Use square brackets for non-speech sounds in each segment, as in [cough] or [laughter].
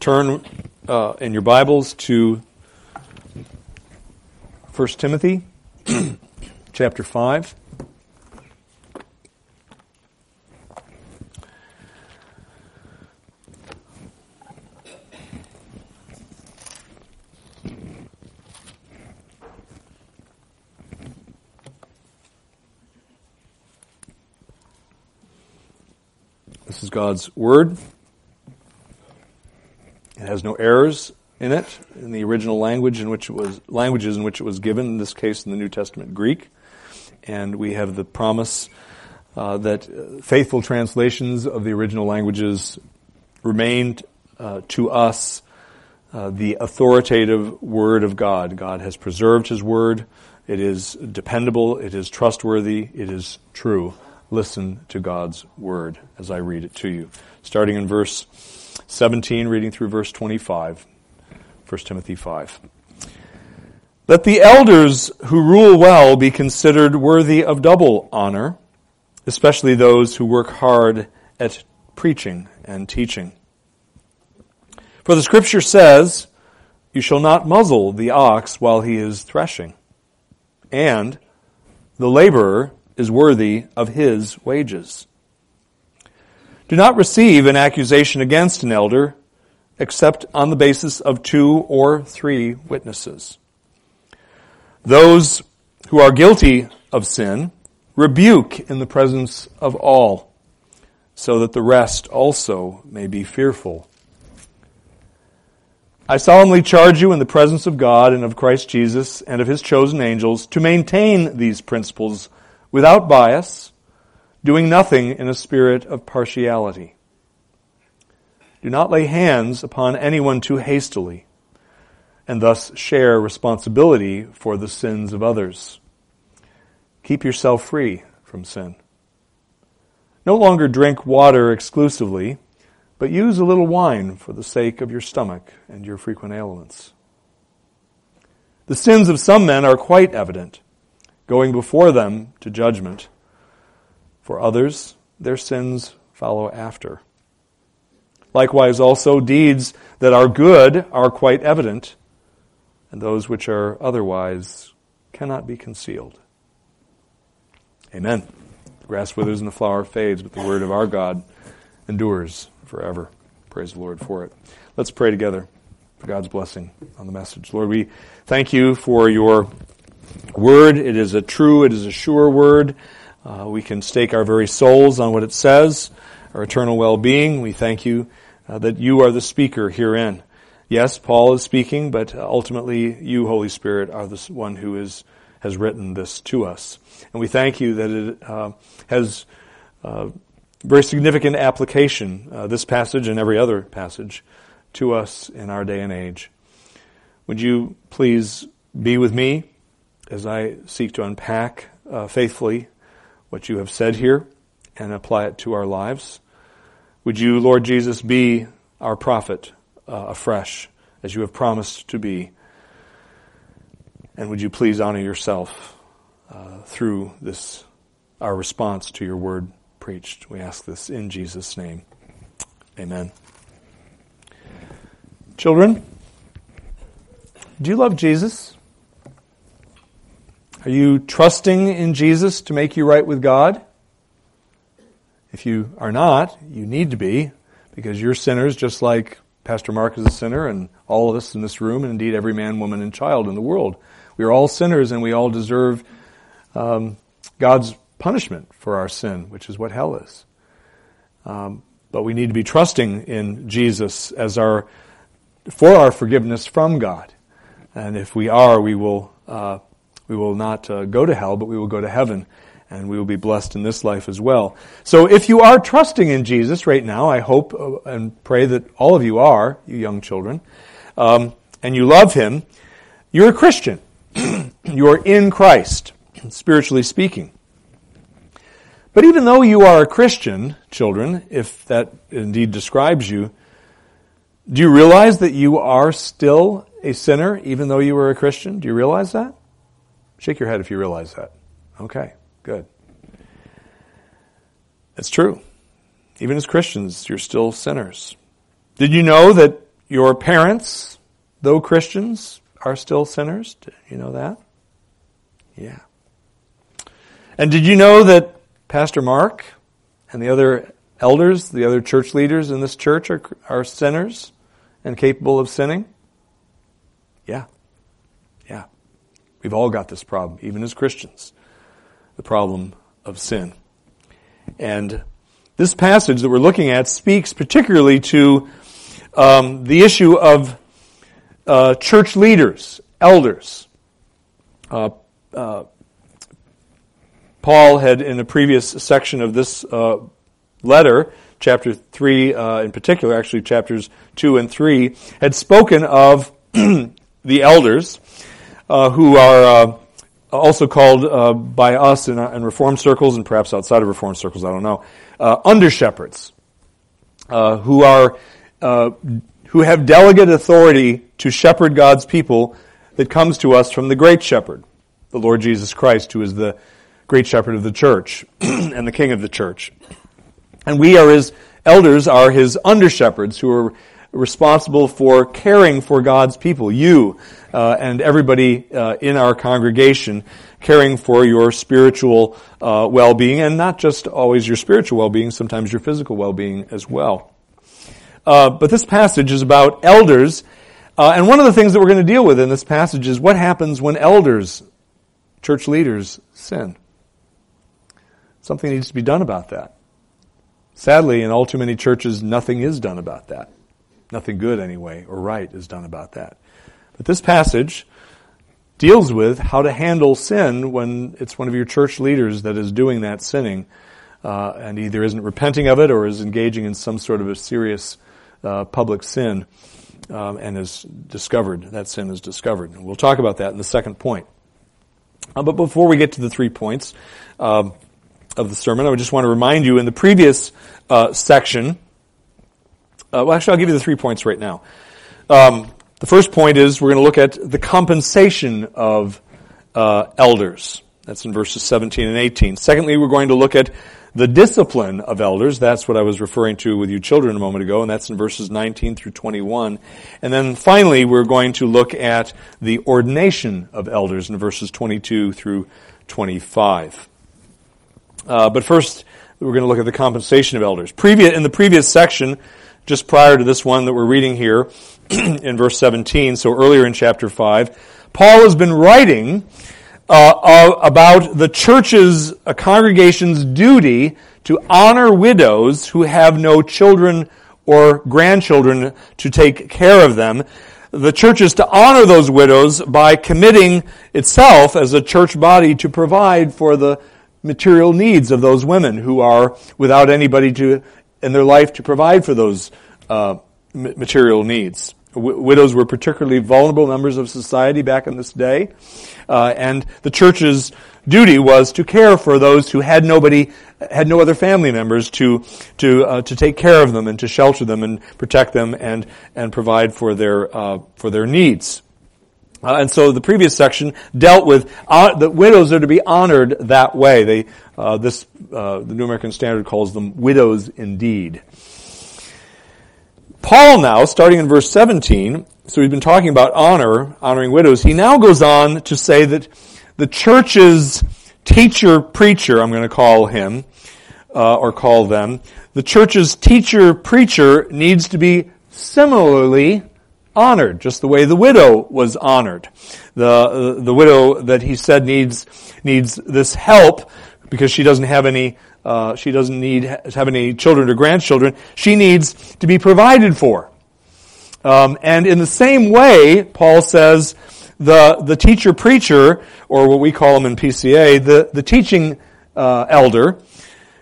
turn uh, in your Bibles to 1 Timothy [clears throat] chapter 5. This is God's Word. Has no errors in it in the original language in which it was languages in which it was given. In this case, in the New Testament Greek, and we have the promise uh, that uh, faithful translations of the original languages remained uh, to us uh, the authoritative Word of God. God has preserved His Word. It is dependable. It is trustworthy. It is true. Listen to God's Word as I read it to you. Starting in verse 17, reading through verse 25. 1 Timothy 5. Let the elders who rule well be considered worthy of double honor, especially those who work hard at preaching and teaching. For the scripture says, You shall not muzzle the ox while he is threshing, and the laborer is worthy of his wages. Do not receive an accusation against an elder except on the basis of two or three witnesses. Those who are guilty of sin rebuke in the presence of all, so that the rest also may be fearful. I solemnly charge you in the presence of God and of Christ Jesus and of his chosen angels to maintain these principles without bias, doing nothing in a spirit of partiality. Do not lay hands upon anyone too hastily, and thus share responsibility for the sins of others. Keep yourself free from sin. No longer drink water exclusively, but use a little wine for the sake of your stomach and your frequent ailments. The sins of some men are quite evident, going before them to judgment. For others, their sins follow after. Likewise, also, deeds that are good are quite evident, and those which are otherwise cannot be concealed. Amen. The grass withers and the flower fades, but the word of our God endures forever. Praise the Lord for it. Let's pray together for God's blessing on the message. Lord, we thank you for your word. It is a true, it is a sure word. Uh, we can stake our very souls on what it says our eternal well-being. We thank you uh, that you are the speaker herein. Yes, Paul is speaking, but ultimately you, Holy Spirit, are the one who is, has written this to us. And we thank you that it uh, has uh, very significant application, uh, this passage and every other passage, to us in our day and age. Would you please be with me as I seek to unpack uh, faithfully what you have said here and apply it to our lives? Would you, Lord Jesus, be our prophet uh, afresh, as you have promised to be? And would you please honor yourself uh, through this, our response to your word preached? We ask this in Jesus' name. Amen. Children, do you love Jesus? Are you trusting in Jesus to make you right with God? If you are not, you need to be, because you're sinners just like Pastor Mark is a sinner and all of us in this room, and indeed every man, woman, and child in the world. We are all sinners and we all deserve um, God's punishment for our sin, which is what hell is. Um, but we need to be trusting in Jesus as our for our forgiveness from God. And if we are, we will uh, we will not uh, go to hell, but we will go to heaven and we will be blessed in this life as well. So if you are trusting in Jesus right now, I hope uh, and pray that all of you are, you young children, um, and you love Him, you're a Christian. [clears throat] you are in Christ, spiritually speaking. But even though you are a Christian, children, if that indeed describes you, do you realize that you are still a sinner even though you were a Christian? Do you realize that? Shake your head if you realize that. Okay. Good. It's true. Even as Christians, you're still sinners. Did you know that your parents, though Christians, are still sinners. Do you know that? Yeah. And did you know that Pastor Mark and the other elders, the other church leaders in this church are, are sinners and capable of sinning? Yeah. We've all got this problem, even as Christians. The problem of sin. And this passage that we're looking at speaks particularly to um, the issue of uh, church leaders, elders. Uh, uh, Paul had, in a previous section of this uh, letter, chapter 3 uh, in particular, actually chapters 2 and 3, had spoken of [clears throat] the elders uh, who are also called by us in, in Reformed circles and perhaps outside of Reformed circles, I don't know, uh, under shepherds uh, who are uh, who have delegate authority to shepherd God's people that comes to us from the great shepherd, the Lord Jesus Christ, who is the great shepherd of the church [clears throat] and the king of the church. And we are his elders are his under shepherds who are responsible for caring for God's people, you uh, and everybody uh, in our congregation, caring for your spiritual uh, well-being, and not just always your spiritual well-being, sometimes your physical well-being as well. Uh, but this passage is about elders, uh, and one of the things that we're going to deal with in this passage is what happens when elders, church leaders, sin. Something needs to be done about that. Sadly, in all too many churches, nothing is done about that. Nothing good, anyway, or right is done about that. But this passage deals with how to handle sin when it's one of your church leaders that is doing that sinning uh, and either isn't repenting of it or is engaging in some sort of a serious uh, public sin um, and is discovered, that sin is discovered. And we'll talk about that in the second point. Uh, but before we get to the three points um, of the sermon, I would just want to remind you in the previous uh, section, uh, well, actually, I'll give you the three points right now. Um, the first point is we're going to look at the compensation of uh, elders. That's in verses 17 and 18. Secondly, we're going to look at the discipline of elders. That's what I was referring to with you children a moment ago, and that's in verses 19 through 21. And then finally, we're going to look at the ordination of elders in verses 22 through 25. Uh, but first, we're going to look at the compensation of elders. Previous, in the previous section, just prior to this one that we're reading here [clears throat] in verse 17, so earlier in chapter 5, Paul has been writing uh, about the church's, a congregation's duty to honor widows who have no children or grandchildren to take care of them. The church is to honor those widows by committing itself as a church body to provide for the material needs of those women who are without anybody to in their life to provide for those uh, material needs. Widows were particularly vulnerable members of society back in this day, uh, and the church's duty was to care for those who had nobody, had no other family members to to uh, to take care of them and to shelter them and protect them and and provide for their uh, for their needs. Uh, and so the previous section dealt with uh, the widows are to be honored that way. They, uh, this, uh, the New American Standard calls them widows indeed. Paul now, starting in verse 17, so we've been talking about honor, honoring widows. He now goes on to say that the church's teacher preacher, I'm going to call him, uh, or call them, the church's teacher preacher needs to be similarly honored, just the way the widow was honored. The, the widow that he said needs, needs this help because she doesn't have any, uh, she doesn't need to have any children or grandchildren. She needs to be provided for. Um, and in the same way, Paul says the the teacher preacher, or what we call them in PCA, the the teaching uh, elder,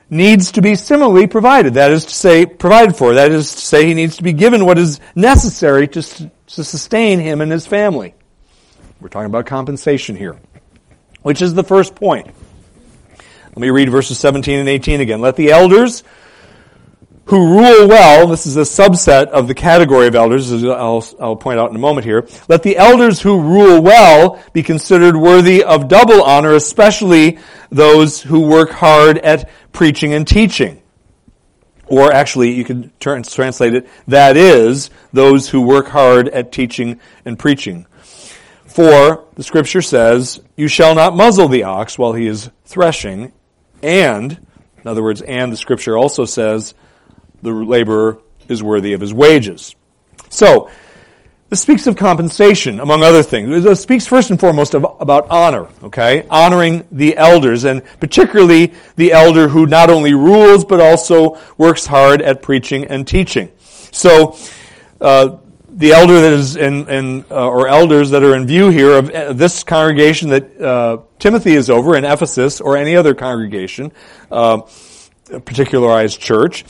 needs to be similarly provided. That is to say, provided for. That is to say, he needs to be given what is necessary to, to sustain him and his family. We're talking about compensation here, which is the first point. Let me read verses 17 and 18 again. Let the elders who rule well, this is a subset of the category of elders, as I'll, I'll, point out in a moment here. Let the elders who rule well be considered worthy of double honor, especially those who work hard at preaching and teaching. Or actually, you can translate it, that is, those who work hard at teaching and preaching. For, the scripture says, you shall not muzzle the ox while he is threshing, and, in other words, and the scripture also says, the laborer is worthy of his wages. So, this speaks of compensation, among other things. It speaks first and foremost of, about honor, okay? Honoring the elders, and particularly the elder who not only rules, but also works hard at preaching and teaching. So, uh, the elder that is in, in uh, or elders that are in view here of uh, this congregation that uh, Timothy is over in Ephesus or any other congregation, uh, particularized church,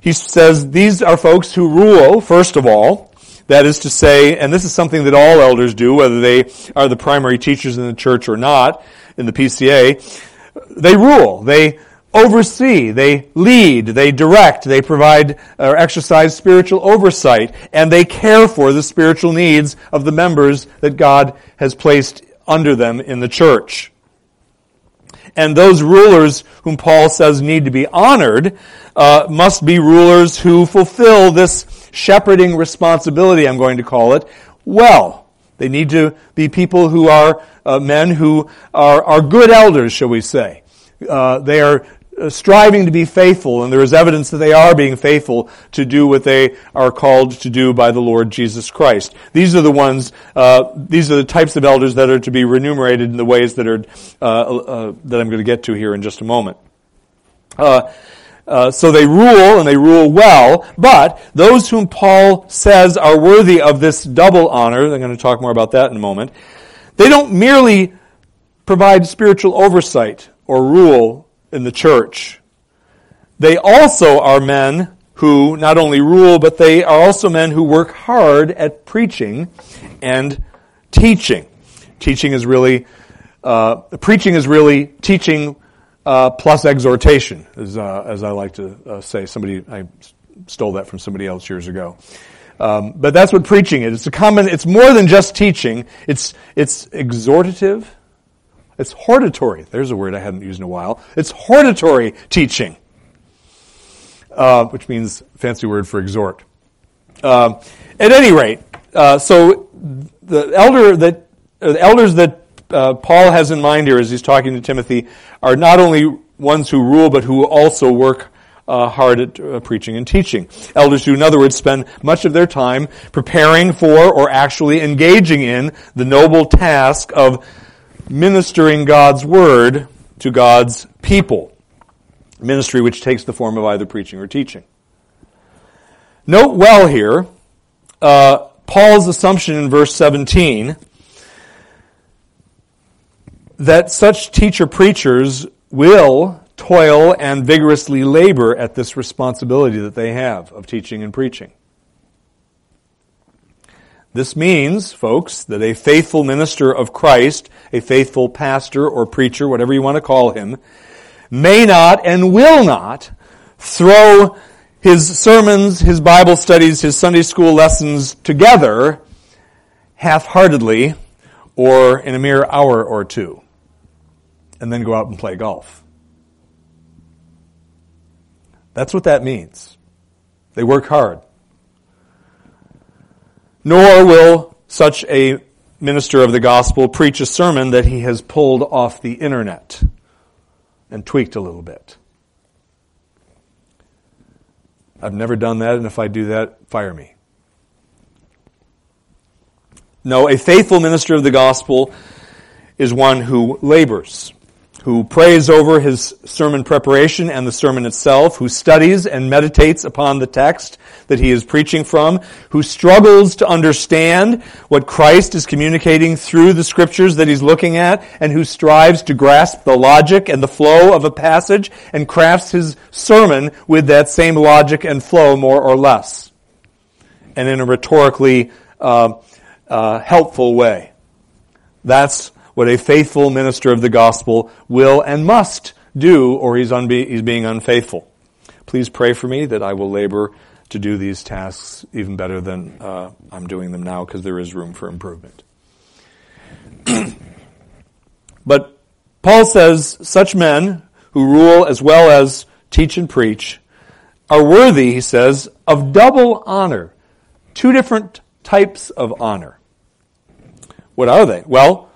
he says these are folks who rule, first of all, that is to say, and this is something that all elders do, whether they are the primary teachers in the church or not, in the PCA, they rule. They oversee, they lead, they direct, they provide or exercise spiritual oversight, and they care for the spiritual needs of the members that God has placed under them in the church. And those rulers whom Paul says need to be honored uh, must be rulers who fulfill this shepherding responsibility, I'm going to call it, well. They need to be people who are uh, men who are, are good elders, shall we say. Uh, they are striving to be faithful, and there is evidence that they are being faithful to do what they are called to do by the Lord Jesus Christ. These are the ones, uh, these are the types of elders that are to be remunerated in the ways that are uh, uh that I'm going to get to here in just a moment. Uh, uh, so they rule and they rule well, but those whom Paul says are worthy of this double honor, I'm going to talk more about that in a moment, they don't merely provide spiritual oversight or rule in the church. They also are men who not only rule, but they are also men who work hard at preaching and teaching. Teaching is really, uh, preaching is really teaching uh, plus exhortation, as, uh, as I like to uh, say. Somebody, I stole that from somebody else years ago. Um, but that's what preaching is. It's a common, it's more than just teaching. It's, it's exhortative. It's hortatory. There's a word I hadn't used in a while. It's hortatory teaching, uh, which means fancy word for exhort. Uh, at any rate, uh, so the elder that, the elders that uh, Paul has in mind here as he's talking to Timothy are not only ones who rule, but who also work uh, hard at uh, preaching and teaching. Elders who, in other words, spend much of their time preparing for or actually engaging in the noble task of ministering God's word to God's people. Ministry which takes the form of either preaching or teaching. Note well here, uh, Paul's assumption in verse 17 that such teacher preachers will toil and vigorously labor at this responsibility that they have of teaching and preaching. This means, folks, that a faithful minister of Christ, a faithful pastor or preacher, whatever you want to call him, may not and will not throw his sermons, his Bible studies, his Sunday school lessons together half-heartedly or in a mere hour or two and then go out and play golf. That's what that means. They work hard. Nor will such a minister of the gospel preach a sermon that he has pulled off the internet and tweaked a little bit. I've never done that, and if I do that, fire me. No, a faithful minister of the gospel is one who labors who prays over his sermon preparation and the sermon itself, who studies and meditates upon the text that he is preaching from, who struggles to understand what Christ is communicating through the scriptures that he's looking at, and who strives to grasp the logic and the flow of a passage and crafts his sermon with that same logic and flow more or less, and in a rhetorically uh, uh, helpful way. That's what a faithful minister of the gospel will and must do, or he's, unbe- he's being unfaithful. Please pray for me that I will labor to do these tasks even better than uh, I'm doing them now, because there is room for improvement. [clears throat] but Paul says such men who rule as well as teach and preach are worthy, he says, of double honor. Two different types of honor. What are they? Well,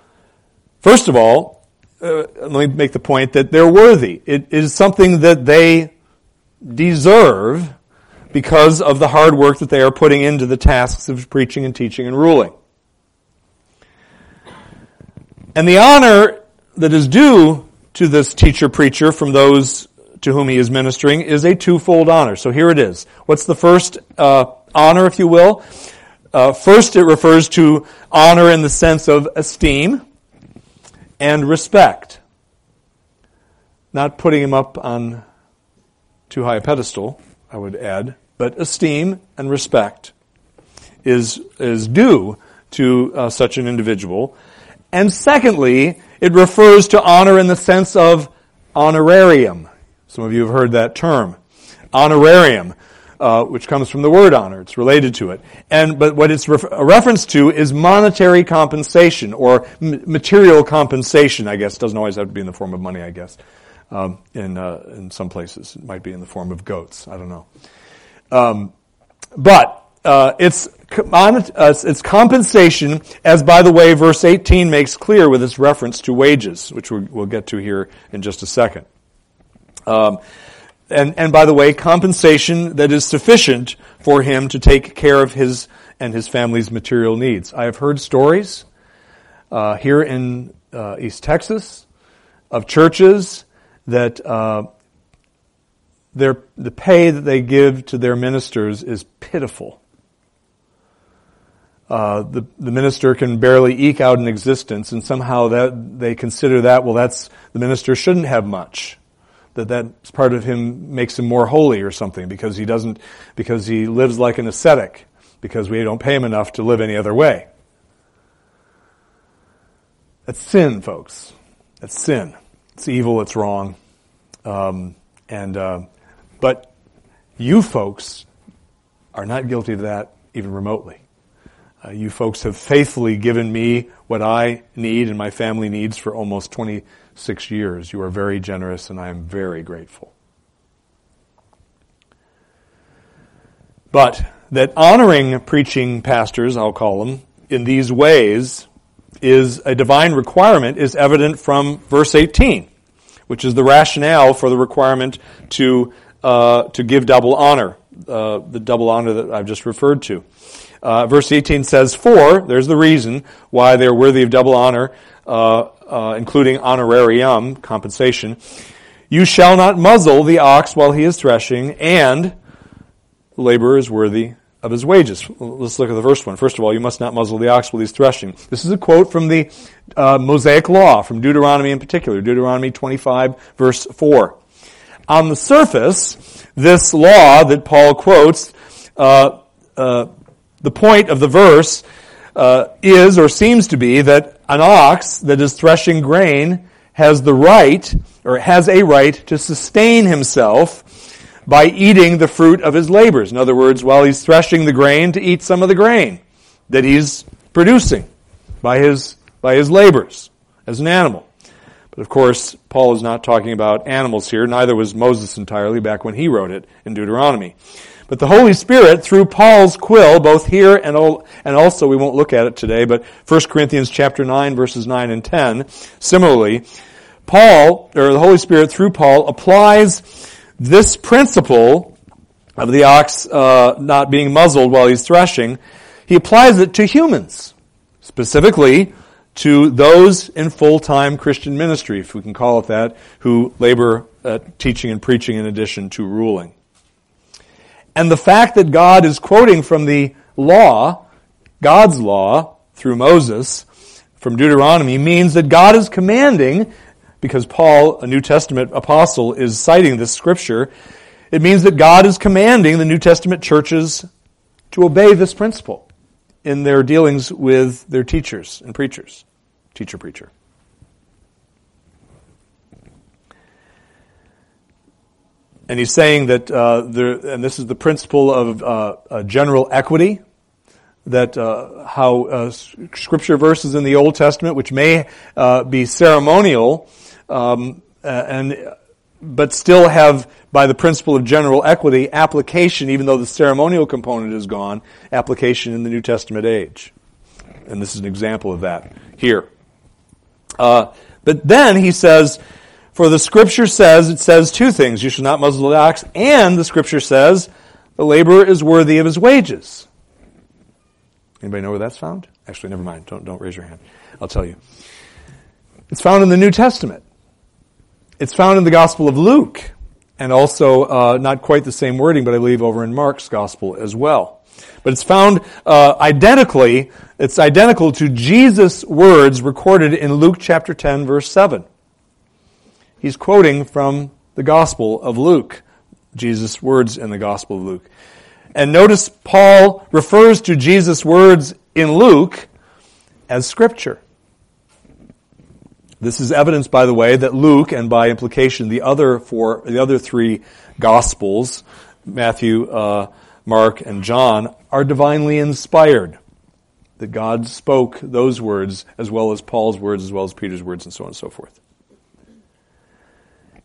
first of all, uh, let me make the point that they're worthy. It is something that they deserve because of the hard work that they are putting into the tasks of preaching and teaching and ruling. And the honor that is due to this teacher preacher from those to whom he is ministering is a twofold honor. So here it is. What's the first uh, honor, if you will? Uh, first, it refers to honor in the sense of esteem and respect. Not putting him up on too high a pedestal, I would add, but esteem and respect is is due to uh, such an individual. And secondly, it refers to honor in the sense of honorarium. Some of you have heard that term. Honorarium, uh, which comes from the word honor. It's related to it. And, but what it's ref- a reference to is monetary compensation or m- material compensation, I guess. It doesn't always have to be in the form of money, I guess. Um, in, uh, in some places. It might be in the form of goats. I don't know. Um, but uh, it's uh, it's compensation, as by the way, verse 18 makes clear with its reference to wages, which we'll get to here in just a second. Um, and, and by the way, compensation that is sufficient for him to take care of his and his family's material needs. I have heard stories uh, here in uh, East Texas of churches that uh, their the pay that they give to their ministers is pitiful. Uh, the, the minister can barely eke out an existence, and somehow that they consider that well, that's the minister shouldn't have much. That that's part of him makes him more holy or something because he doesn't because he lives like an ascetic because we don't pay him enough to live any other way. That's sin, folks. That's sin. It's evil. It's wrong. Um, and uh, but you folks are not guilty of that even remotely. Uh, you folks have faithfully given me what I need and my family needs for almost 26 years. You are very generous, and I am very grateful. But that honoring preaching pastors, I'll call them, in these ways is a divine requirement is evident from verse 18, which is the rationale for the requirement to, uh, to give double honor, uh, the double honor that I've just referred to. Uh, verse 18 says, For, there's the reason why they're worthy of double honor, uh, uh, including honorarium, compensation. You shall not muzzle the ox while he is threshing, and the laborer is worthy of his wages. Let's look at the first one. First of all, you must not muzzle the ox while he's threshing. This is a quote from the uh, Mosaic Law, from Deuteronomy in particular, Deuteronomy 25, verse 4. On the surface, this law that Paul quotes uh, uh, the point of the verse uh, is or seems to be that an ox that is threshing grain has the right or has a right to sustain himself by eating the fruit of his labors. In other words, while he's threshing the grain, to eat some of the grain that he's producing by his, by his labors as an animal. But of course, Paul is not talking about animals here. Neither was Moses entirely back when he wrote it in Deuteronomy. But the Holy Spirit, through Paul's quill, both here and, and also, we won't look at it today, but 1 Corinthians chapter 9, verses 9 and 10, similarly, Paul, or the Holy Spirit through Paul, applies this principle of the ox uh, not being muzzled while he's threshing, he applies it to humans, specifically to those in full-time Christian ministry, if we can call it that, who labor at teaching and preaching in addition to ruling. And the fact that God is quoting from the law, God's law, through Moses, from Deuteronomy, means that God is commanding, because Paul, a New Testament apostle, is citing this scripture, it means that God is commanding the New Testament churches to obey this principle in their dealings with their teachers and preachers. Teacher, preacher. And he's saying that, uh, there, and this is the principle of uh, general equity, that uh, how uh, scripture verses in the Old Testament, which may uh, be ceremonial, um, and but still have, by the principle of general equity, application, even though the ceremonial component is gone, application in the New Testament age. And this is an example of that here. Uh, but then he says, for the scripture says, it says two things. You shall not muzzle the ox, and the scripture says, the laborer is worthy of his wages. Anybody know where that's found? Actually, never mind. Don't, don't raise your hand. I'll tell you. It's found in the New Testament. It's found in the Gospel of Luke, and also uh, not quite the same wording, but I believe over in Mark's Gospel as well. But it's found uh, identically. It's identical to Jesus' words recorded in Luke chapter 10, verse 7. He's quoting from the Gospel of Luke, Jesus' words in the Gospel of Luke. And notice Paul refers to Jesus' words in Luke as Scripture. This is evidence, by the way, that Luke, and by implication the other four, the other three Gospels, Matthew, uh, Mark, and John, are divinely inspired. That God spoke those words as well as Paul's words, as well as Peter's words, and so on and so forth.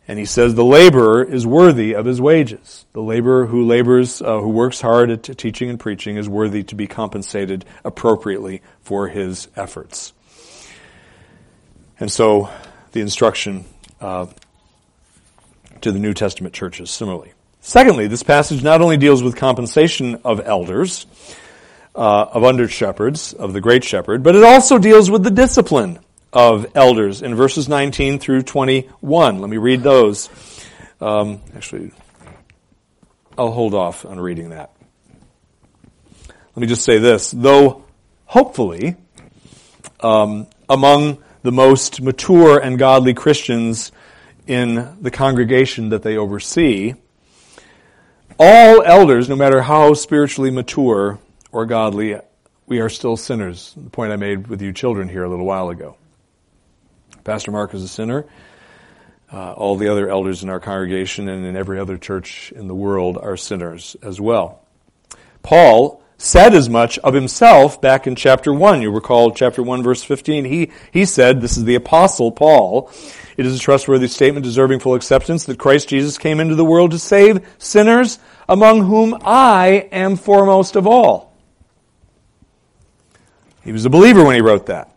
And he says the laborer is worthy of his wages. The laborer who labors, uh, who works hard at teaching and preaching, is worthy to be compensated appropriately for his efforts. And so the instruction uh, to the New Testament churches similarly. Secondly, this passage not only deals with compensation of elders, uh, of under shepherds, of the great shepherd, but it also deals with the discipline of elders in verses 19 through 21. Let me read those. Um, actually, I'll hold off on reading that. Let me just say this. Though, hopefully, um, among the most mature and godly Christians in the congregation that they oversee, all elders, no matter how spiritually mature or godly, we are still sinners. The point I made with you children here a little while ago. Pastor Mark is a sinner. Uh, all the other elders in our congregation and in every other church in the world are sinners as well. Paul said as much of himself back in chapter 1. You recall chapter 1 verse 15. He, he said, this is the apostle Paul, it is a trustworthy statement deserving full acceptance that Christ Jesus came into the world to save sinners among whom I am foremost of all. He was a believer when he wrote that.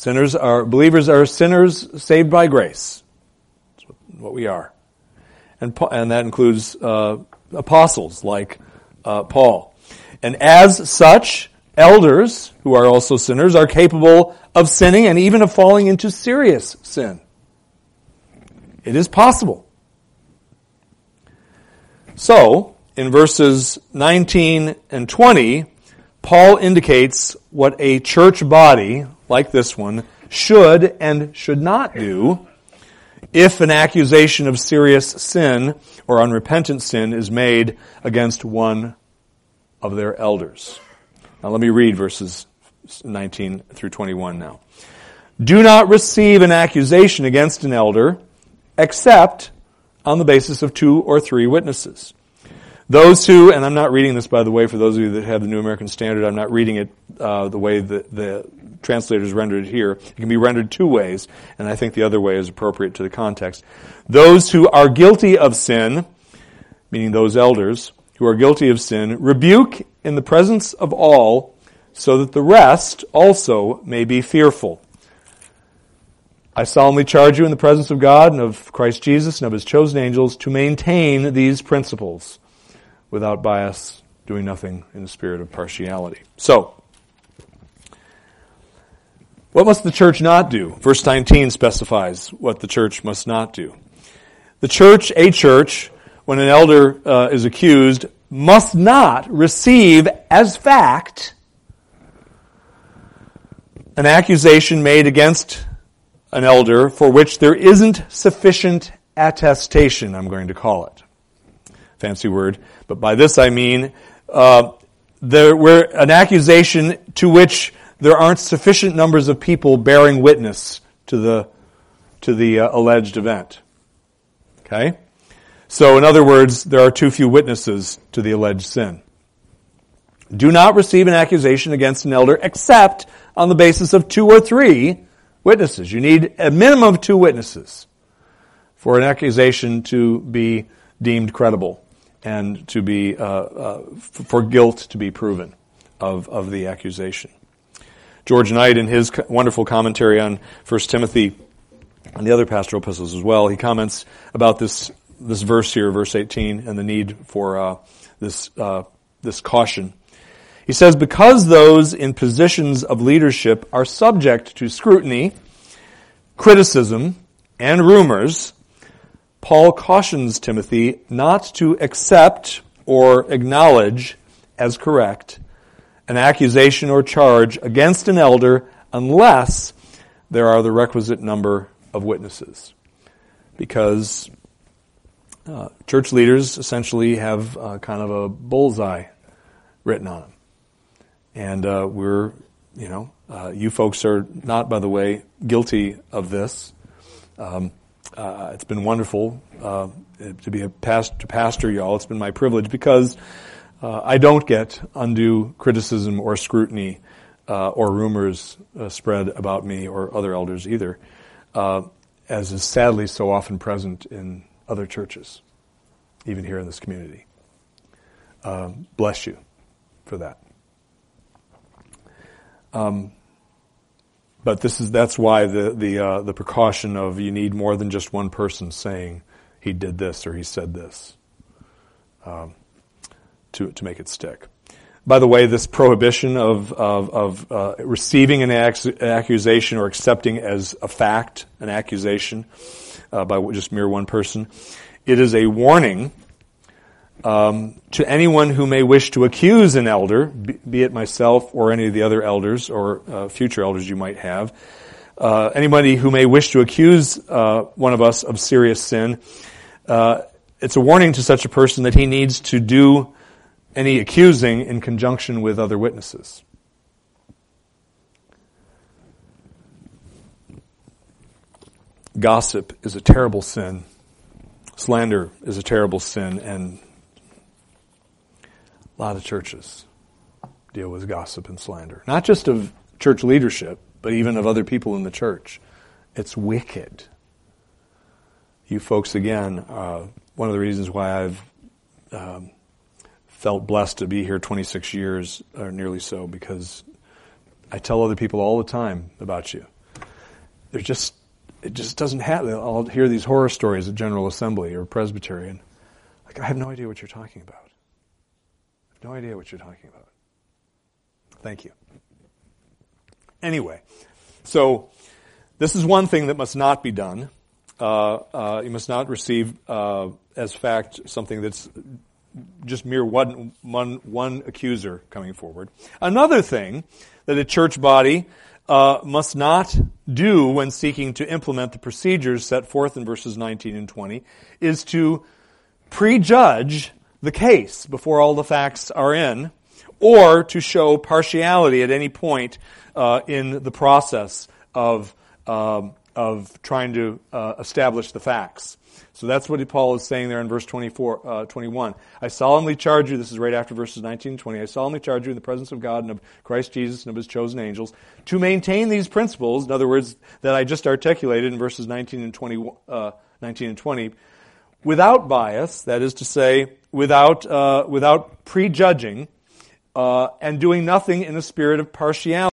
Sinners are, believers are sinners saved by grace. That's what we are. And, and that includes uh, apostles like uh, Paul. And as such, elders, who are also sinners, are capable of sinning and even of falling into serious sin. It is possible. So, in verses 19 and 20, Paul indicates what a church body, like this one, should and should not do if an accusation of serious sin or unrepentant sin is made against one of their elders. Now let me read verses 19 through 21 now. Do not receive an accusation against an elder except on the basis of two or three witnesses. Those who, and I'm not reading this by the way for those of you that have the New American Standard, I'm not reading it uh, the way that the translators rendered it here. It can be rendered two ways, and I think the other way is appropriate to the context. Those who are guilty of sin, meaning those elders who are guilty of sin, rebuke in the presence of all, so that the rest also may be fearful. I solemnly charge you in the presence of God and of Christ Jesus and of his chosen angels to maintain these principles without bias, doing nothing in the spirit of partiality. So, what must the church not do? Verse 19 specifies what the church must not do. The church, a church, when an elder uh, is accused, must not receive as fact an accusation made against an elder for which there isn't sufficient attestation, I'm going to call it. Fancy word. But by this I mean uh, there were an accusation to which there aren't sufficient numbers of people bearing witness to the, to the uh, alleged event. Okay? So, in other words, there are too few witnesses to the alleged sin. Do not receive an accusation against an elder except on the basis of two or three witnesses. You need a minimum of two witnesses. for an accusation to be deemed credible and to be uh, uh, for guilt to be proven of, of the accusation. George Knight, in his wonderful commentary on 1 Timothy and the other pastoral epistles as well, he comments about this this verse here, verse 18, and the need for uh, this uh, this caution. He says, because those in positions of leadership are subject to scrutiny, criticism, and rumors, Paul cautions Timothy not to accept or acknowledge as correct an accusation or charge against an elder unless there are the requisite number of witnesses. Because uh, church leaders essentially have uh, kind of a bullseye written on them. And uh, we're, you know, uh, you folks are not, by the way, guilty of this. Um, uh, it's been wonderful uh, to be a past, to pastor y'all. It's been my privilege because uh, I don't get undue criticism or scrutiny uh, or rumors uh, spread about me or other elders either, uh, as is sadly so often present in other churches, even here in this community. bless you for that. Um, but this is that's why the the uh, the precaution of you need more than just one person saying he did this or he said this um, to to make it stick. By the way, this prohibition of of, of uh, receiving an accusation or accepting as a fact an accusation uh, by just mere one person, it is a warning um, to anyone who may wish to accuse an elder, be, be, it myself or any of the other elders or uh, future elders you might have, uh, anybody who may wish to accuse uh, one of us of serious sin, uh, it's a warning to such a person that he needs to do any accusing in conjunction with other witnesses. Gossip is a terrible sin. Slander is a terrible sin, and a lot of churches deal with gossip and slander. Not just of church leadership, but even of other people in the church. It's wicked. You folks, again, uh, one of the reasons why I've um, felt blessed to be here 26 years, or nearly so, because I tell other people all the time about you. They're just, it just doesn't happen. I'll hear these horror stories at General Assembly or Presbytery. Like, I have no idea what you're talking about. I have no idea what you're talking about. Thank you. Anyway, so this is one thing that must not be done. Uh, uh, you must not receive uh, as fact something that's just mere one, one, one accuser coming forward. Another thing that a church body uh, must not do when seeking to implement the procedures set forth in verses 19 and 20 is to prejudge the case before all the facts are in, or to show partiality at any point uh, in the process of um, of trying to uh, establish the facts. So that's what Paul is saying there in verse 24, uh, 21. I solemnly charge you, this is right after verses 19 and 20, I solemnly charge you in the presence of God and of Christ Jesus and of his chosen angels to maintain these principles, in other words, that I just articulated in verses 19 and 20, uh, 19 and 20, without bias, that is to say, without, uh, without prejudging, uh, and doing nothing in a spirit of partiality.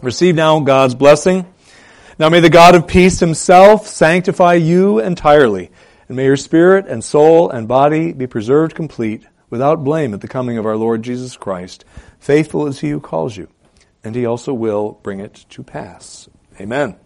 Receive now God's blessing. Now may the God of peace himself sanctify you entirely, and may your spirit and soul and body be preserved complete, without blame at the coming of our Lord Jesus Christ. Faithful is he who calls you, and he also will bring it to pass. Amen.